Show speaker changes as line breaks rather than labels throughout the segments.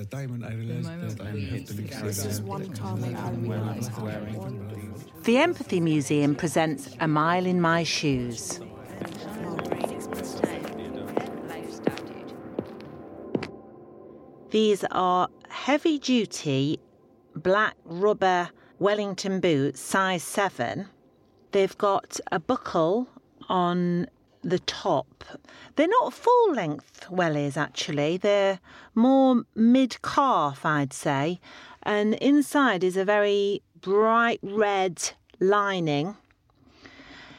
the time when I realized that I have to leave
This is one time I realised
The Empathy Museum presents A Mile in My Shoes. These are heavy duty black rubber Wellington boots, size 7. They've got a buckle on the top. They're not full length wellies actually, they're more mid calf, I'd say. And inside is a very bright red lining.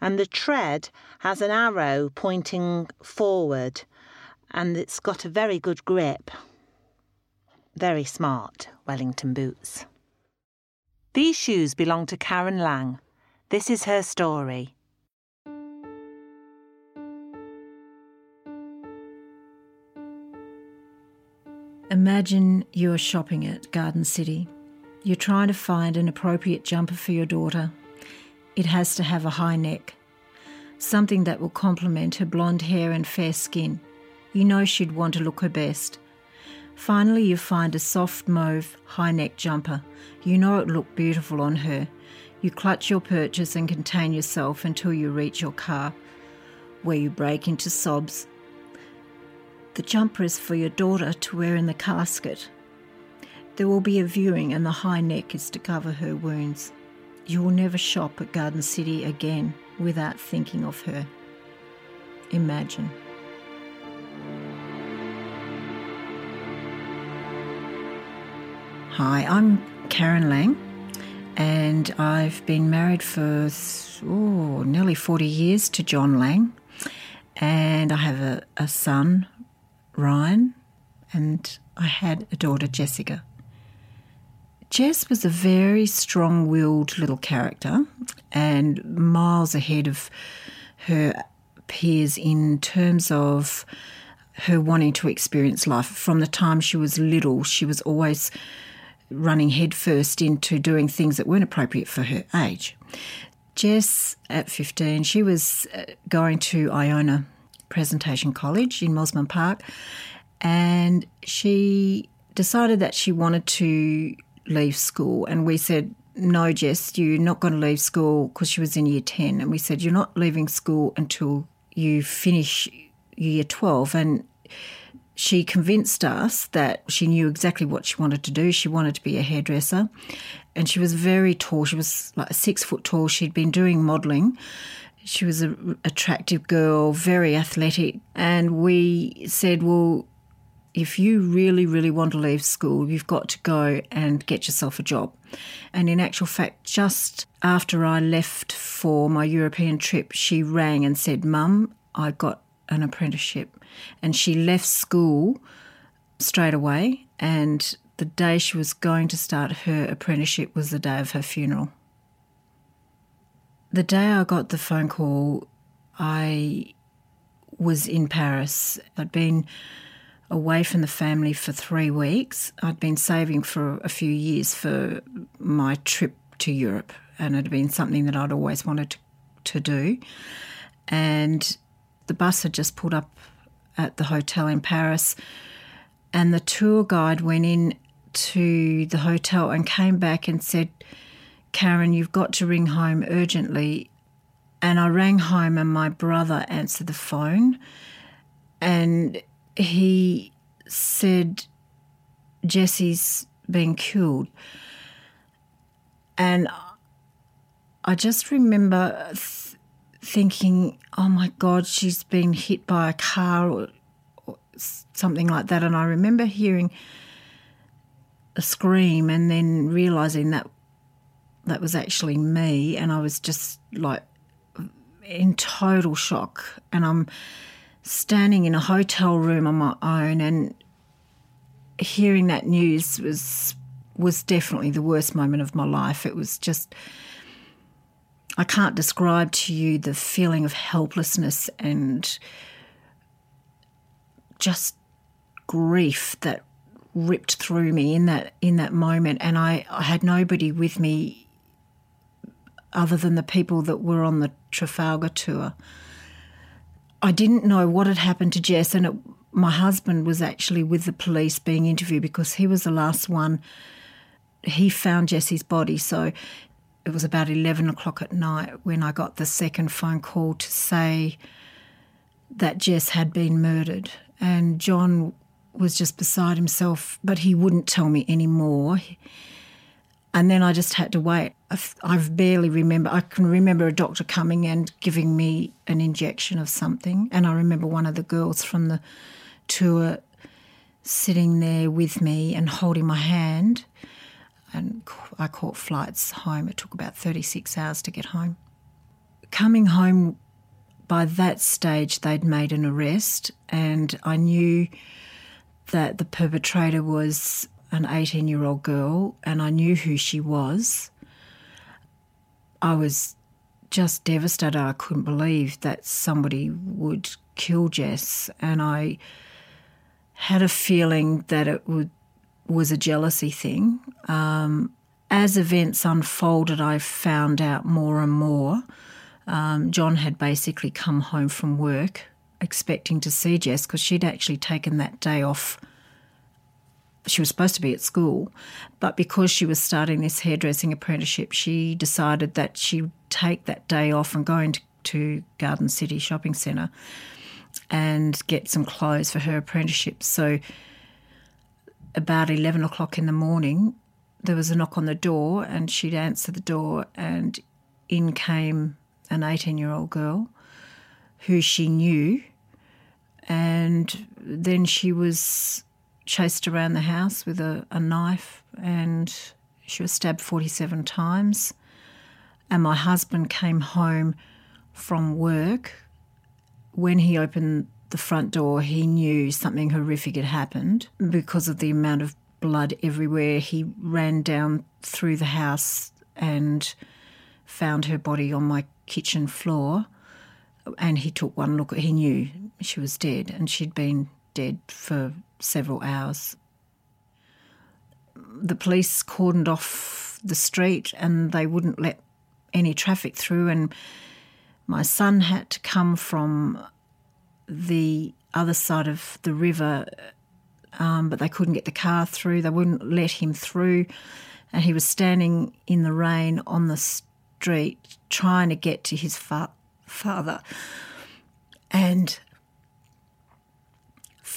And the tread has an arrow pointing forward and it's got a very good grip. Very smart Wellington boots. These shoes belong to Karen Lang. This is her story.
Imagine you're shopping at Garden City. You're trying to find an appropriate jumper for your daughter. It has to have a high neck, something that will complement her blonde hair and fair skin. You know she'd want to look her best. Finally, you find a soft mauve high neck jumper. You know it looked beautiful on her. You clutch your purchase and contain yourself until you reach your car, where you break into sobs. The jumper is for your daughter to wear in the casket. There will be a viewing, and the high neck is to cover her wounds. You will never shop at Garden City again without thinking of her. Imagine. Hi, I'm Karen Lang, and I've been married for oh, nearly 40 years to John Lang, and I have a, a son, Ryan, and I had a daughter, Jessica. Jess was a very strong willed little character and miles ahead of her peers in terms of her wanting to experience life. From the time she was little, she was always running headfirst into doing things that weren't appropriate for her age. Jess, at 15, she was uh, going to Iona Presentation College in Mosman Park, and she decided that she wanted to leave school. And we said, No, Jess, you're not going to leave school because she was in year 10. And we said, You're not leaving school until you finish year 12. And she convinced us that she knew exactly what she wanted to do. She wanted to be a hairdresser. And she was very tall. She was like six foot tall. She'd been doing modelling. She was an attractive girl, very athletic. And we said, well, if you really, really want to leave school, you've got to go and get yourself a job. And in actual fact, just after I left for my European trip, she rang and said, Mum, I got an apprenticeship. And she left school straight away. And the day she was going to start her apprenticeship was the day of her funeral. The day I got the phone call, I was in Paris. I'd been away from the family for three weeks. I'd been saving for a few years for my trip to Europe, and it had been something that I'd always wanted to, to do. And the bus had just pulled up at the hotel in Paris, and the tour guide went in to the hotel and came back and said, Karen, you've got to ring home urgently. And I rang home, and my brother answered the phone, and he said, Jesse's been killed. And I just remember th- thinking, oh my God, she's been hit by a car or, or something like that. And I remember hearing a scream and then realizing that that was actually me. And I was just like in total shock. And I'm standing in a hotel room on my own and hearing that news was was definitely the worst moment of my life. It was just I can't describe to you the feeling of helplessness and just grief that ripped through me in that in that moment and I, I had nobody with me other than the people that were on the Trafalgar tour. I didn't know what had happened to Jess and it my husband was actually with the police being interviewed because he was the last one. He found Jesse's body, so it was about 11 o'clock at night when I got the second phone call to say that Jess had been murdered. And John was just beside himself, but he wouldn't tell me any more. And then I just had to wait. I've, barely remember. I can remember a doctor coming and giving me an injection of something, and I remember one of the girls from the tour sitting there with me and holding my hand. And I caught flights home. It took about 36 hours to get home. Coming home, by that stage, they'd made an arrest, and I knew that the perpetrator was an 18 year old girl, and I knew who she was. I was just devastated. I couldn't believe that somebody would kill Jess, and I had a feeling that it would, was a jealousy thing. Um, as events unfolded, I found out more and more. Um, John had basically come home from work expecting to see Jess because she'd actually taken that day off. She was supposed to be at school, but because she was starting this hairdressing apprenticeship, she decided that she'd take that day off and go into to Garden City Shopping Centre and get some clothes for her apprenticeship. So, about 11 o'clock in the morning, there was a knock on the door, and she'd answer the door, and in came an 18 year old girl who she knew. And then she was chased around the house with a, a knife, and she was stabbed 47 times. And my husband came home from work when he opened the front door, he knew something horrific had happened because of the amount of blood everywhere. He ran down through the house and found her body on my kitchen floor. And he took one look. He knew she was dead, and she'd been dead for several hours. The police cordoned off the street and they wouldn't let any traffic through. And my son had to come from the other side of the river, um, but they couldn't get the car through. They wouldn't let him through. And he was standing in the rain on the street trying to get to his fa- father. And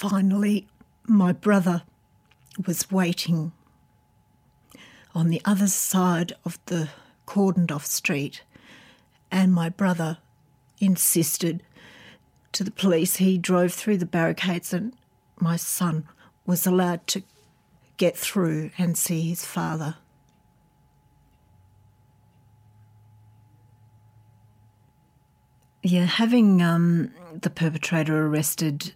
finally, my brother was waiting on the other side of the cordoned off street and my brother insisted to the police. He drove through the barricades, and my son was allowed to get through and see his father. Yeah, having um, the perpetrator arrested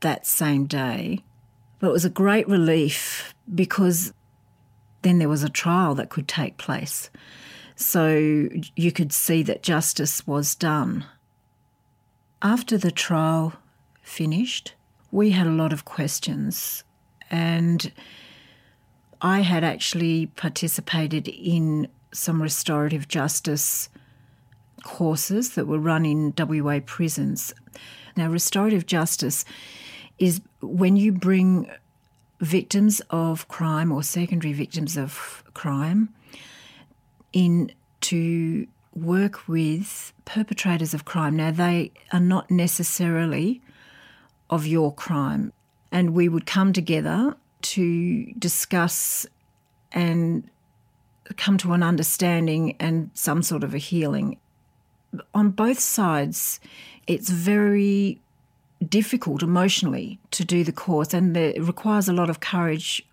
that same day, but it was a great relief because then there was a trial that could take place. So you could see that justice was done. After the trial finished, we had a lot of questions, and I had actually participated in some restorative justice courses that were run in WA prisons. Now, restorative justice is when you bring victims of crime or secondary victims of crime in to work with perpetrators of crime. Now, they are not necessarily of your crime, and we would come together to discuss and come to an understanding and some sort of a healing. On both sides, it's very difficult emotionally to do the course, and it requires a lot of courage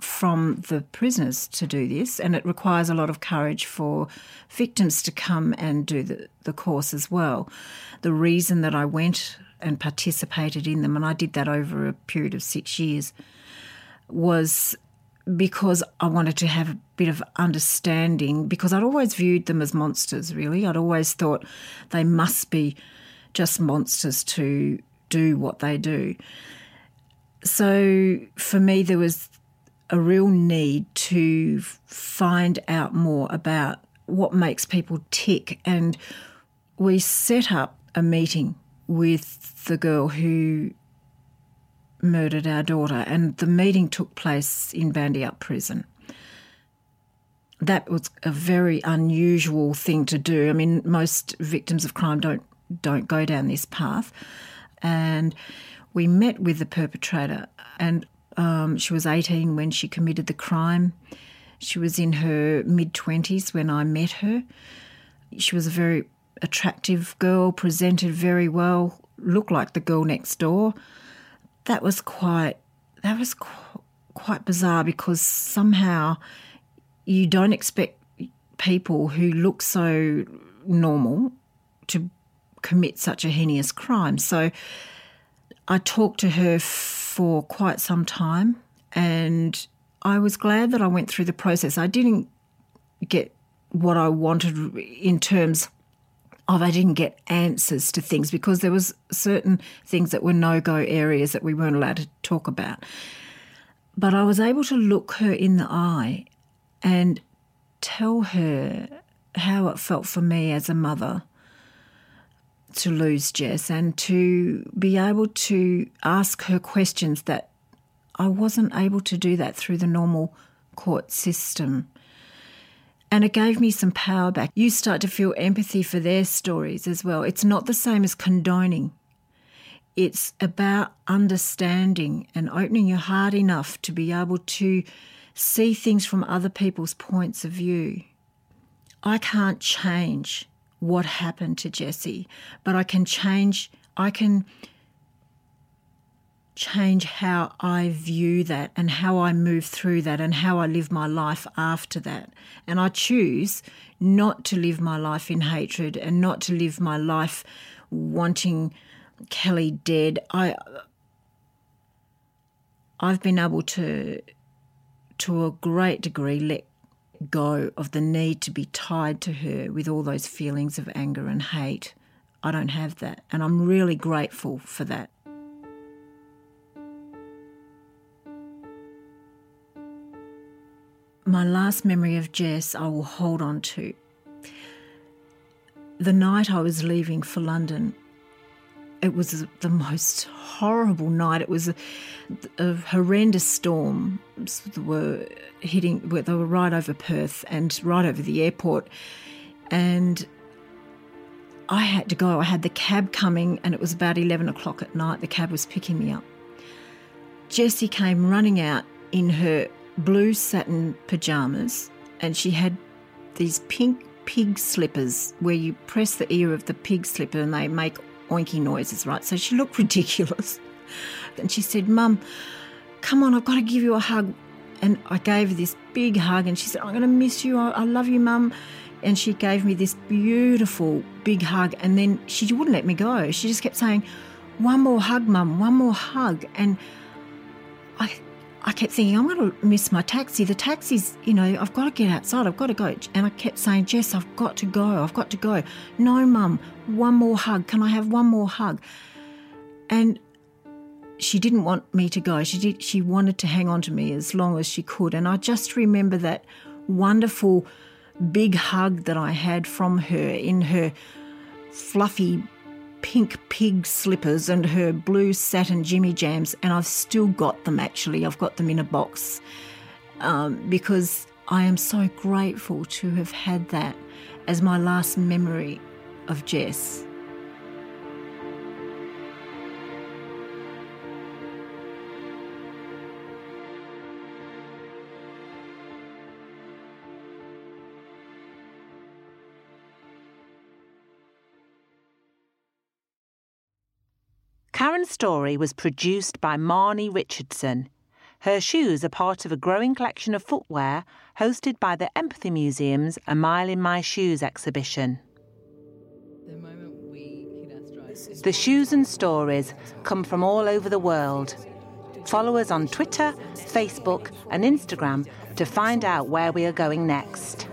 from the prisoners to do this, and it requires a lot of courage for victims to come and do the, the course as well. The reason that I went and participated in them, and I did that over a period of six years, was because I wanted to have a bit of understanding, because I'd always viewed them as monsters, really. I'd always thought they must be just monsters to do what they do. So for me, there was a real need to find out more about what makes people tick. And we set up a meeting with the girl who murdered our daughter, and the meeting took place in Bandyup prison. That was a very unusual thing to do. I mean, most victims of crime don't don't go down this path, and we met with the perpetrator, and um, she was 18 when she committed the crime. She was in her mid 20s when I met her. She was a very attractive girl, presented very well, looked like the girl next door. That was quite that was qu- quite bizarre because somehow you don't expect people who look so normal to commit such a heinous crime. So I talked to her for quite some time and I was glad that I went through the process. I didn't get what I wanted in terms of I didn't get answers to things because there was certain things that were no-go areas that we weren't allowed to talk about. But I was able to look her in the eye and tell her how it felt for me as a mother to lose Jess and to be able to ask her questions that I wasn't able to do that through the normal court system. And it gave me some power back. You start to feel empathy for their stories as well. It's not the same as condoning, it's about understanding and opening your heart enough to be able to see things from other people's points of view. I can't change what happened to Jesse, but I can change, I can change how I view that and how I move through that and how I live my life after that. And I choose not to live my life in hatred and not to live my life wanting Kelly dead. I I've been able to to a great degree let go of the need to be tied to her with all those feelings of anger and hate. I don't have that and I'm really grateful for that. My last memory of Jess I will hold on to. The night I was leaving for London, it was the most horrible night. It was a, a horrendous storm. Were hitting. They were right over Perth and right over the airport, and I had to go. I had the cab coming, and it was about eleven o'clock at night. The cab was picking me up. Jessie came running out in her blue satin pajamas, and she had these pink pig slippers where you press the ear of the pig slipper and they make oinky noises, right? So she looked ridiculous. And she said, Mum, come on, I've got to give you a hug. And I gave her this big hug, and she said, I'm going to miss you. I, I love you, Mum. And she gave me this beautiful big hug, and then she wouldn't let me go. She just kept saying, One more hug, Mum, one more hug. And I I kept thinking, I'm going to miss my taxi. The taxi's, you know, I've got to get outside. I've got to go. And I kept saying, Jess, I've got to go. I've got to go. No, mum, one more hug. Can I have one more hug? And she didn't want me to go. She did. She wanted to hang on to me as long as she could. And I just remember that wonderful big hug that I had from her in her fluffy pink pig slippers and her blue satin Jimmy Jams, and I've still got them actually. I've got them in a box um, because I am so grateful to have had that as my last memory of Jess.
Karen's story was produced by Marnie Richardson. Her shoes are part of a growing collection of footwear hosted by the Empathy Museum's A Mile in My Shoes exhibition. The shoes and stories come from all over the world. Follow us on Twitter, Facebook, and Instagram to find out where we are going next.